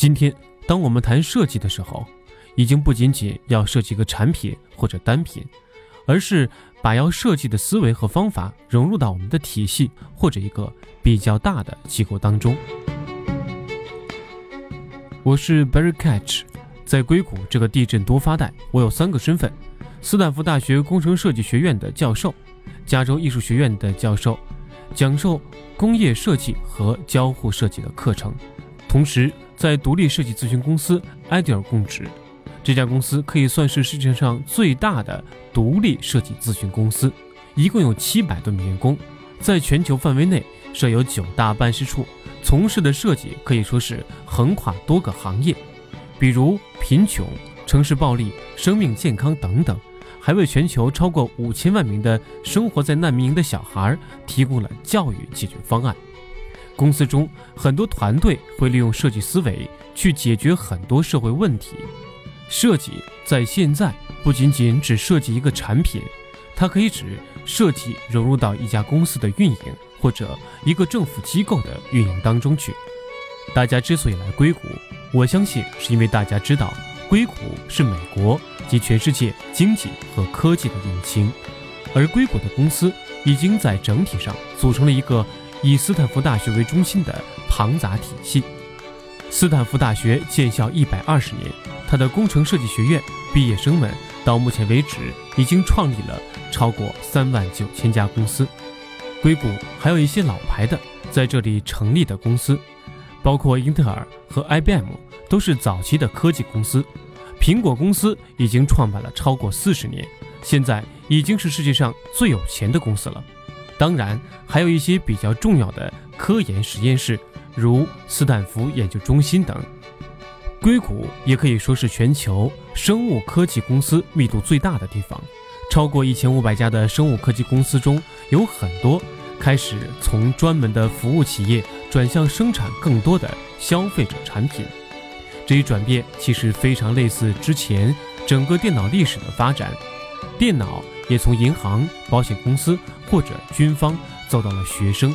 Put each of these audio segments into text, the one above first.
今天，当我们谈设计的时候，已经不仅仅要设计一个产品或者单品，而是把要设计的思维和方法融入到我们的体系或者一个比较大的机构当中。我是 Barry Catch，在硅谷这个地震多发带，我有三个身份：斯坦福大学工程设计学院的教授，加州艺术学院的教授，讲授工业设计和交互设计的课程，同时。在独立设计咨询公司 Ideal 供职，这家公司可以算是世界上最大的独立设计咨询公司，一共有七百多名员工，在全球范围内设有九大办事处，从事的设计可以说是横跨多个行业，比如贫穷、城市暴力、生命健康等等，还为全球超过五千万名的生活在难民营的小孩提供了教育解决方案。公司中很多团队会利用设计思维去解决很多社会问题。设计在现在不仅仅只设计一个产品，它可以指设计融入到一家公司的运营或者一个政府机构的运营当中去。大家之所以来硅谷，我相信是因为大家知道硅谷是美国及全世界经济和科技的引擎，而硅谷的公司已经在整体上组成了一个。以斯坦福大学为中心的庞杂体系。斯坦福大学建校一百二十年，它的工程设计学院毕业生们到目前为止已经创立了超过三万九千家公司。硅谷还有一些老牌的在这里成立的公司，包括英特尔和 IBM 都是早期的科技公司。苹果公司已经创办了超过四十年，现在已经是世界上最有钱的公司了。当然，还有一些比较重要的科研实验室，如斯坦福研究中心等。硅谷也可以说是全球生物科技公司密度最大的地方，超过一千五百家的生物科技公司中，有很多开始从专门的服务企业转向生产更多的消费者产品。这一转变其实非常类似之前整个电脑历史的发展，电脑。也从银行、保险公司或者军方走到了学生，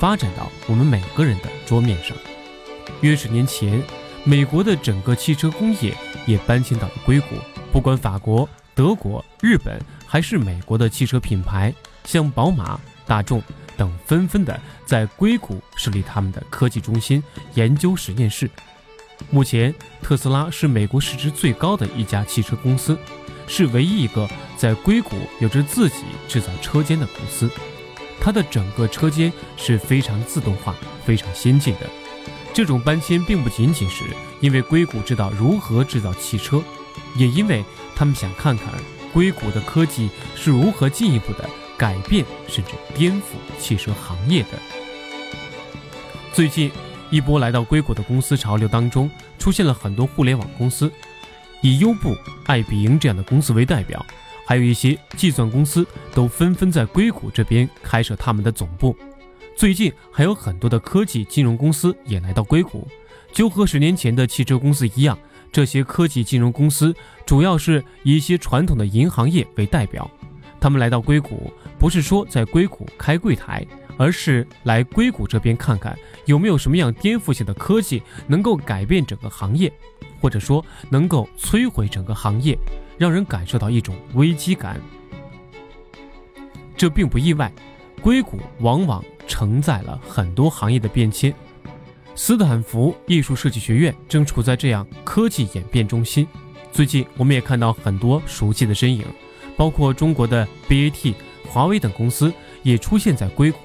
发展到我们每个人的桌面上。约十年前，美国的整个汽车工业也搬迁到了硅谷。不管法国、德国、日本还是美国的汽车品牌，像宝马、大众等，纷纷的在硅谷设立他们的科技中心、研究实验室。目前，特斯拉是美国市值最高的一家汽车公司。是唯一一个在硅谷有着自己制造车间的公司，它的整个车间是非常自动化、非常先进的。这种搬迁并不仅仅是因为硅谷知道如何制造汽车，也因为他们想看看硅谷的科技是如何进一步的改变甚至颠覆汽车行业的。最近一波来到硅谷的公司潮流当中，出现了很多互联网公司。以优步、爱彼迎这样的公司为代表，还有一些计算公司都纷纷在硅谷这边开设他们的总部。最近还有很多的科技金融公司也来到硅谷，就和十年前的汽车公司一样。这些科技金融公司主要是以一些传统的银行业为代表，他们来到硅谷不是说在硅谷开柜台，而是来硅谷这边看看有没有什么样颠覆性的科技能够改变整个行业。或者说能够摧毁整个行业，让人感受到一种危机感。这并不意外，硅谷往往承载了很多行业的变迁。斯坦福艺术设计学院正处在这样科技演变中心。最近，我们也看到很多熟悉的身影，包括中国的 BAT、华为等公司也出现在硅谷。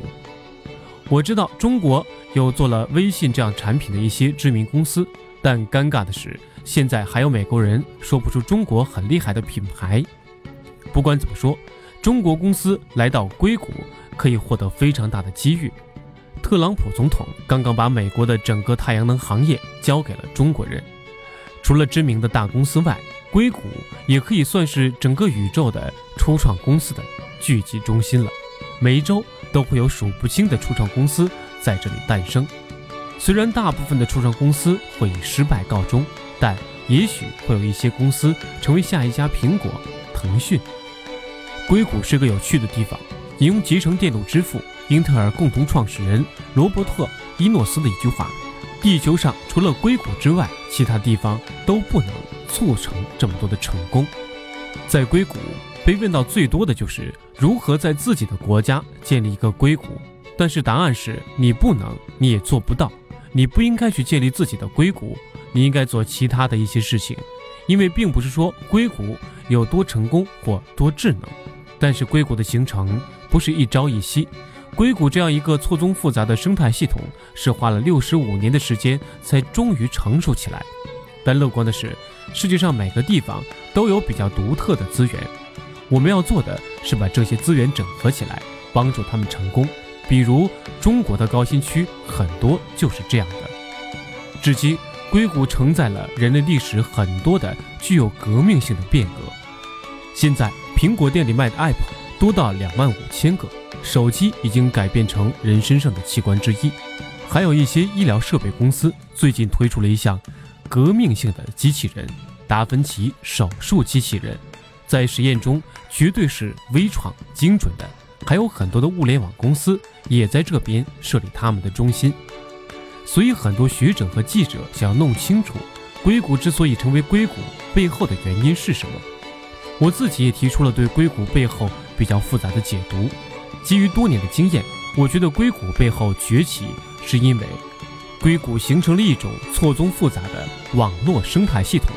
我知道中国有做了微信这样产品的一些知名公司。但尴尬的是，现在还有美国人说不出中国很厉害的品牌。不管怎么说，中国公司来到硅谷可以获得非常大的机遇。特朗普总统刚刚把美国的整个太阳能行业交给了中国人。除了知名的大公司外，硅谷也可以算是整个宇宙的初创公司的聚集中心了。每一周都会有数不清的初创公司在这里诞生。虽然大部分的初创公司会以失败告终，但也许会有一些公司成为下一家苹果、腾讯。硅谷是个有趣的地方。引用集成电路之父英特尔共同创始人罗伯特·伊诺斯的一句话：“地球上除了硅谷之外，其他地方都不能促成这么多的成功。在硅谷被问到最多的就是如何在自己的国家建立一个硅谷，但是答案是你不能，你也做不到，你不应该去建立自己的硅谷，你应该做其他的一些事情，因为并不是说硅谷有多成功或多智能，但是硅谷的形成不是一朝一夕。硅谷这样一个错综复杂的生态系统，是花了六十五年的时间才终于成熟起来。但乐观的是，世界上每个地方都有比较独特的资源，我们要做的是把这些资源整合起来，帮助他们成功。比如中国的高新区很多就是这样的。至今，硅谷承载了人类历史很多的具有革命性的变革。现在，苹果店里卖的 App 多到两万五千个。手机已经改变成人身上的器官之一，还有一些医疗设备公司最近推出了一项革命性的机器人——达芬奇手术机器人，在实验中绝对是微创精准的。还有很多的物联网公司也在这边设立他们的中心，所以很多学者和记者想要弄清楚硅谷之所以成为硅谷背后的原因是什么。我自己也提出了对硅谷背后比较复杂的解读。基于多年的经验，我觉得硅谷背后崛起是因为硅谷形成了一种错综复杂的网络生态系统。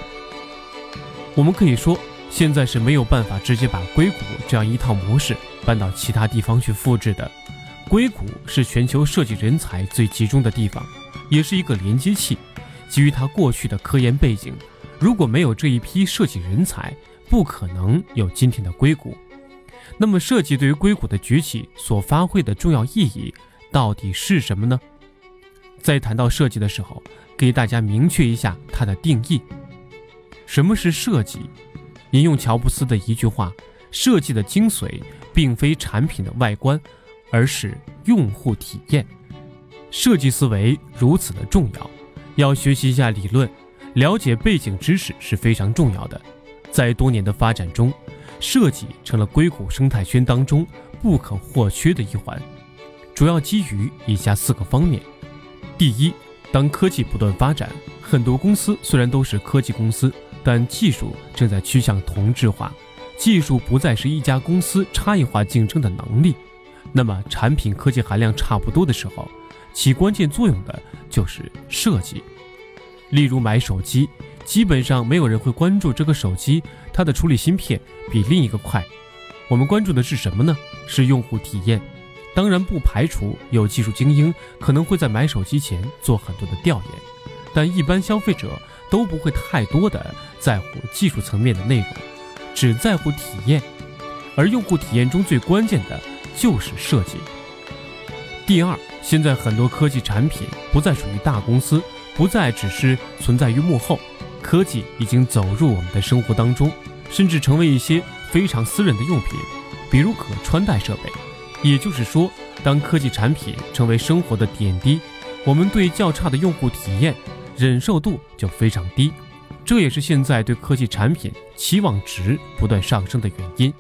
我们可以说，现在是没有办法直接把硅谷这样一套模式搬到其他地方去复制的。硅谷是全球设计人才最集中的地方，也是一个连接器。基于它过去的科研背景，如果没有这一批设计人才，不可能有今天的硅谷。那么，设计对于硅谷的崛起所发挥的重要意义到底是什么呢？在谈到设计的时候，给大家明确一下它的定义。什么是设计？引用乔布斯的一句话：“设计的精髓并非产品的外观，而是用户体验。”设计思维如此的重要，要学习一下理论，了解背景知识是非常重要的。在多年的发展中。设计成了硅谷生态圈当中不可或缺的一环，主要基于以下四个方面：第一，当科技不断发展，很多公司虽然都是科技公司，但技术正在趋向同质化，技术不再是一家公司差异化竞争的能力。那么，产品科技含量差不多的时候，起关键作用的就是设计。例如买手机。基本上没有人会关注这个手机，它的处理芯片比另一个快。我们关注的是什么呢？是用户体验。当然不排除有技术精英可能会在买手机前做很多的调研，但一般消费者都不会太多的在乎技术层面的内容，只在乎体验。而用户体验中最关键的就是设计。第二，现在很多科技产品不再属于大公司，不再只是存在于幕后。科技已经走入我们的生活当中，甚至成为一些非常私人的用品，比如可穿戴设备。也就是说，当科技产品成为生活的点滴，我们对较差的用户体验忍受度就非常低。这也是现在对科技产品期望值不断上升的原因。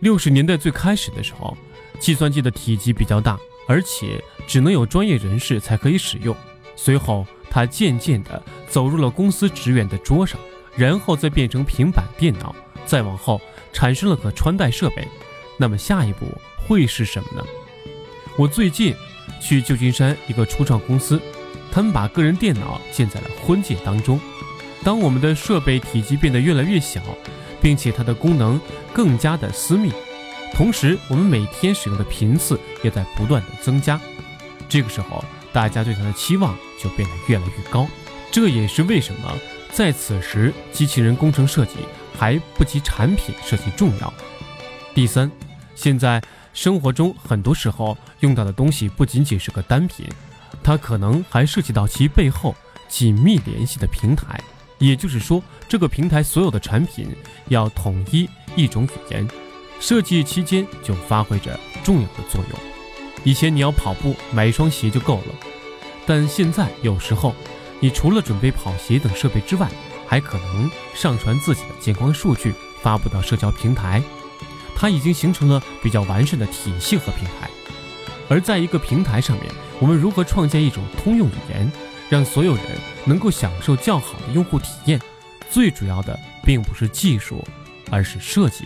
六十年代最开始的时候，计算机的体积比较大，而且只能有专业人士才可以使用。随后，它渐渐地走入了公司职员的桌上，然后再变成平板电脑，再往后产生了可穿戴设备。那么下一步会是什么呢？我最近去旧金山一个初创公司，他们把个人电脑建在了婚戒当中。当我们的设备体积变得越来越小，并且它的功能更加的私密，同时我们每天使用的频次也在不断的增加，这个时候。大家对它的期望就变得越来越高，这也是为什么在此时机器人工程设计还不及产品设计重要。第三，现在生活中很多时候用到的东西不仅仅是个单品，它可能还涉及到其背后紧密联系的平台。也就是说，这个平台所有的产品要统一一种语言，设计期间就发挥着重要的作用。以前你要跑步买一双鞋就够了，但现在有时候，你除了准备跑鞋等设备之外，还可能上传自己的健康数据发布到社交平台。它已经形成了比较完善的体系和平台。而在一个平台上面，我们如何创建一种通用语言，让所有人能够享受较好的用户体验。最主要的并不是技术，而是设计。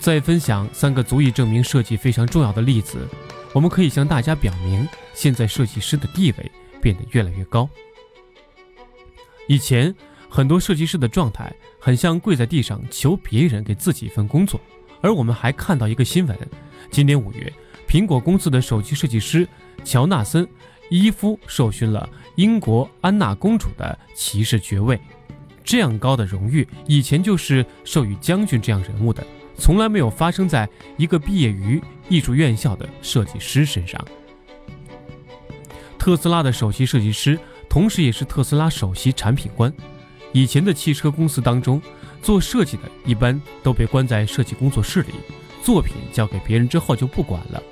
再分享三个足以证明设计非常重要的例子，我们可以向大家表明，现在设计师的地位变得越来越高。以前很多设计师的状态很像跪在地上求别人给自己一份工作，而我们还看到一个新闻：今年五月，苹果公司的手机设计师乔纳森·伊夫受勋了英国安娜公主的骑士爵位。这样高的荣誉，以前就是授予将军这样人物的。从来没有发生在一个毕业于艺术院校的设计师身上。特斯拉的首席设计师，同时也是特斯拉首席产品官。以前的汽车公司当中，做设计的一般都被关在设计工作室里，作品交给别人之后就不管了。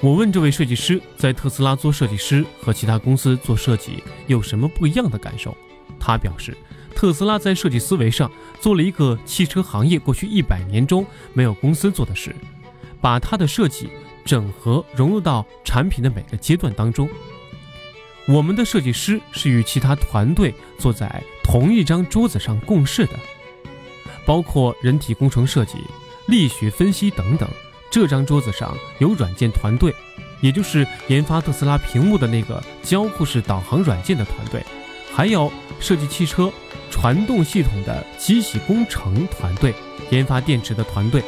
我问这位设计师，在特斯拉做设计师和其他公司做设计有什么不一样的感受？他表示。特斯拉在设计思维上做了一个汽车行业过去一百年中没有公司做的事，把它的设计整合融入到产品的每个阶段当中。我们的设计师是与其他团队坐在同一张桌子上共事的，包括人体工程设计、力学分析等等。这张桌子上有软件团队，也就是研发特斯拉屏幕的那个交互式导航软件的团队，还有设计汽车。传动系统的机器工程团队，研发电池的团队，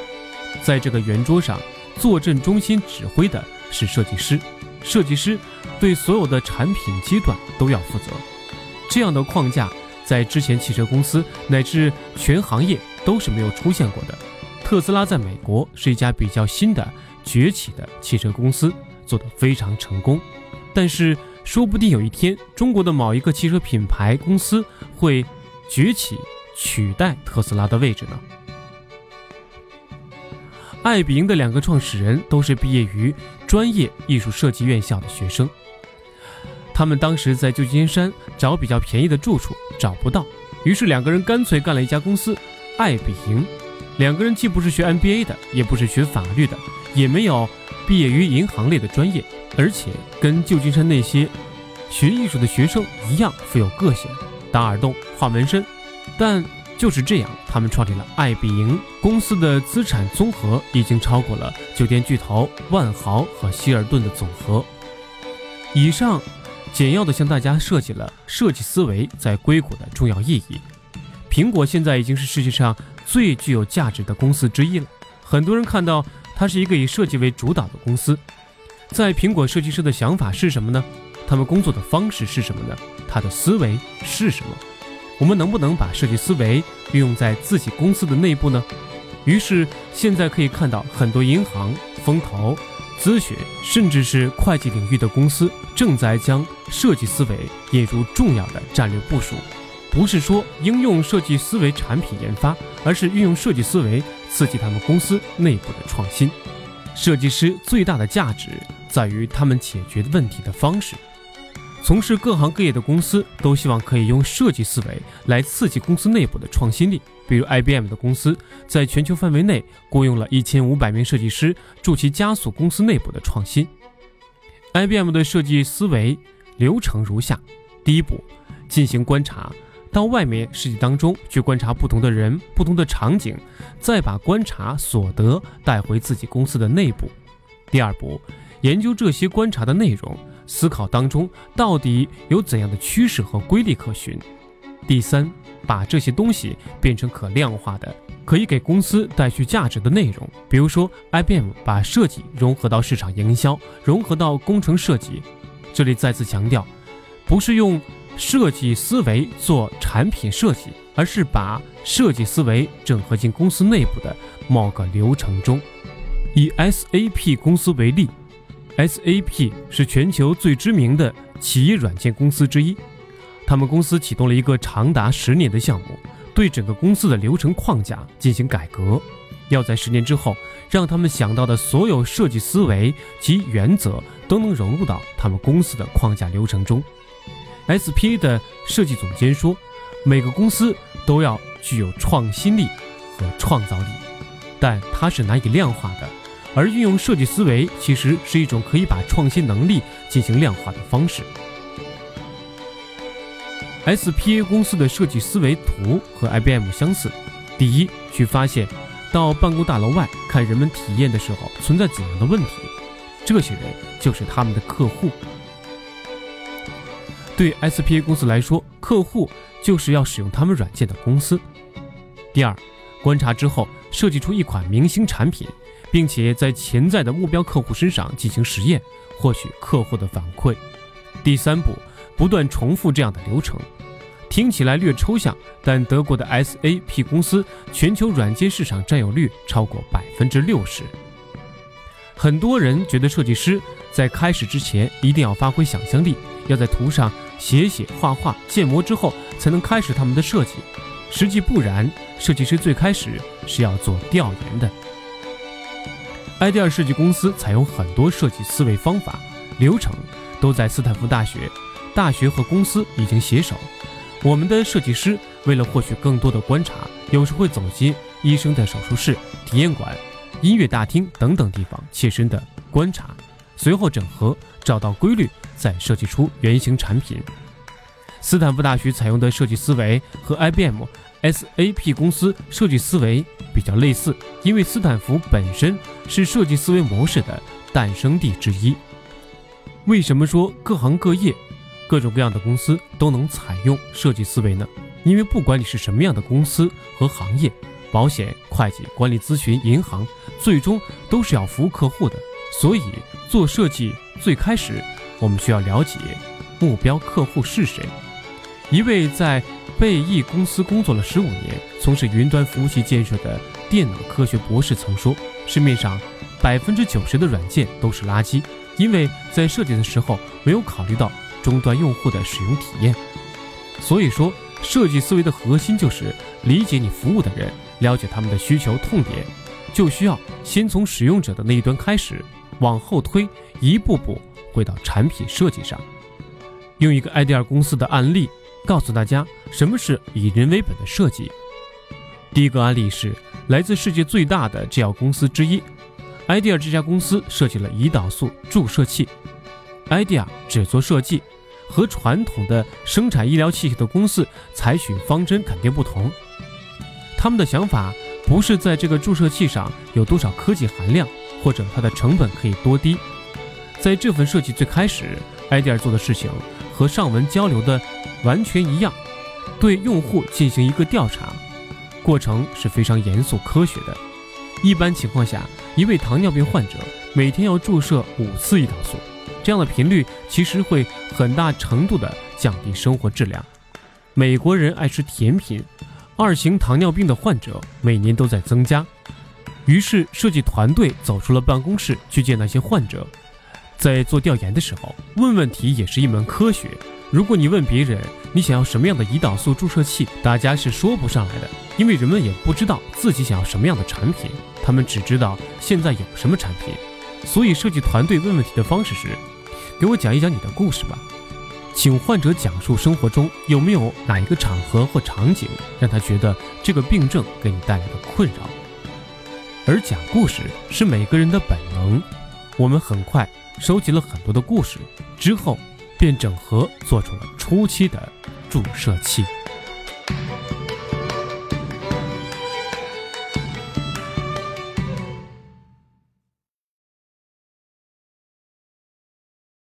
在这个圆桌上坐镇中心指挥的是设计师。设计师对所有的产品阶段都要负责。这样的框架在之前汽车公司乃至全行业都是没有出现过的。特斯拉在美国是一家比较新的崛起的汽车公司，做得非常成功。但是说不定有一天，中国的某一个汽车品牌公司会。崛起取代特斯拉的位置呢？爱彼迎的两个创始人都是毕业于专业艺术设计院校的学生。他们当时在旧金山找比较便宜的住处，找不到，于是两个人干脆干了一家公司——爱彼迎。两个人既不是学 MBA 的，也不是学法律的，也没有毕业于银行类的专业，而且跟旧金山那些学艺术的学生一样富有个性。打耳洞、画纹身，但就是这样，他们创立了爱彼迎公司的资产综合已经超过了酒店巨头万豪和希尔顿的总和。以上简要的向大家设计了设计思维在硅谷的重要意义。苹果现在已经是世界上最具有价值的公司之一了。很多人看到它是一个以设计为主导的公司，在苹果设计师的想法是什么呢？他们工作的方式是什么呢？他的思维是什么？我们能不能把设计思维运用在自己公司的内部呢？于是现在可以看到，很多银行、风投、咨询，甚至是会计领域的公司，正在将设计思维引入重要的战略部署。不是说应用设计思维产品研发，而是运用设计思维刺激他们公司内部的创新。设计师最大的价值在于他们解决问题的方式。从事各行各业的公司都希望可以用设计思维来刺激公司内部的创新力。比如 IBM 的公司在全球范围内雇佣了一千五百名设计师，助其加速公司内部的创新。IBM 的设计思维流程如下：第一步，进行观察，到外面世界当中去观察不同的人、不同的场景，再把观察所得带回自己公司的内部。第二步，研究这些观察的内容。思考当中到底有怎样的趋势和规律可循？第三，把这些东西变成可量化的、可以给公司带去价值的内容。比如说，IBM 把设计融合到市场营销，融合到工程设计。这里再次强调，不是用设计思维做产品设计，而是把设计思维整合进公司内部的某个流程中。以 SAP 公司为例。SAP 是全球最知名的企业软件公司之一，他们公司启动了一个长达十年的项目，对整个公司的流程框架进行改革，要在十年之后，让他们想到的所有设计思维及原则都能融入到他们公司的框架流程中。SPA 的设计总监说：“每个公司都要具有创新力和创造力，但它是难以量化的。”而运用设计思维，其实是一种可以把创新能力进行量化的方式。SPA 公司的设计思维图和 IBM 相似。第一，去发现到办公大楼外看人们体验的时候存在怎样的问题，这些人就是他们的客户。对 SPA 公司来说，客户就是要使用他们软件的公司。第二，观察之后设计出一款明星产品，并且在潜在的目标客户身上进行实验，获取客户的反馈。第三步，不断重复这样的流程。听起来略抽象，但德国的 SAP 公司全球软件市场占有率超过百分之六十。很多人觉得设计师在开始之前一定要发挥想象力，要在图上写写画画、建模之后才能开始他们的设计。实际不然，设计师最开始是要做调研的。埃迪尔设计公司采用很多设计思维方法、流程，都在斯坦福大学。大学和公司已经携手。我们的设计师为了获取更多的观察，有时会走进医生的手术室、体验馆、音乐大厅等等地方，切身的观察，随后整合，找到规律，再设计出原型产品。斯坦福大学采用的设计思维和 IBM、SAP 公司设计思维比较类似，因为斯坦福本身是设计思维模式的诞生地之一。为什么说各行各业？各种各样的公司都能采用设计思维呢，因为不管你是什么样的公司和行业，保险、会计、管理咨询、银行，最终都是要服务客户的。所以做设计最开始，我们需要了解目标客户是谁。一位在贝易公司工作了十五年，从事云端服务器建设的电脑科学博士曾说：“市面上百分之九十的软件都是垃圾，因为在设计的时候没有考虑到。”终端用户的使用体验，所以说设计思维的核心就是理解你服务的人，了解他们的需求痛点，就需要先从使用者的那一端开始，往后推，一步步回到产品设计上。用一个 IDEA 公司的案例告诉大家什么是以人为本的设计。第一个案例是来自世界最大的制药公司之一，IDEA 这家公司设计了胰岛素注射器。idea 只做设计，和传统的生产医疗器械的公司采取方针肯定不同。他们的想法不是在这个注射器上有多少科技含量，或者它的成本可以多低。在这份设计最开始，idea 做的事情和上文交流的完全一样，对用户进行一个调查，过程是非常严肃科学的。一般情况下，一位糖尿病患者每天要注射五次胰岛素。这样的频率其实会很大程度的降低生活质量。美国人爱吃甜品，二型糖尿病的患者每年都在增加。于是设计团队走出了办公室去见那些患者。在做调研的时候，问问题也是一门科学。如果你问别人你想要什么样的胰岛素注射器，大家是说不上来的，因为人们也不知道自己想要什么样的产品，他们只知道现在有什么产品。所以设计团队问问题的方式是。给我讲一讲你的故事吧，请患者讲述生活中有没有哪一个场合或场景让他觉得这个病症给你带来的困扰。而讲故事是每个人的本能。我们很快收集了很多的故事，之后便整合做出了初期的注射器。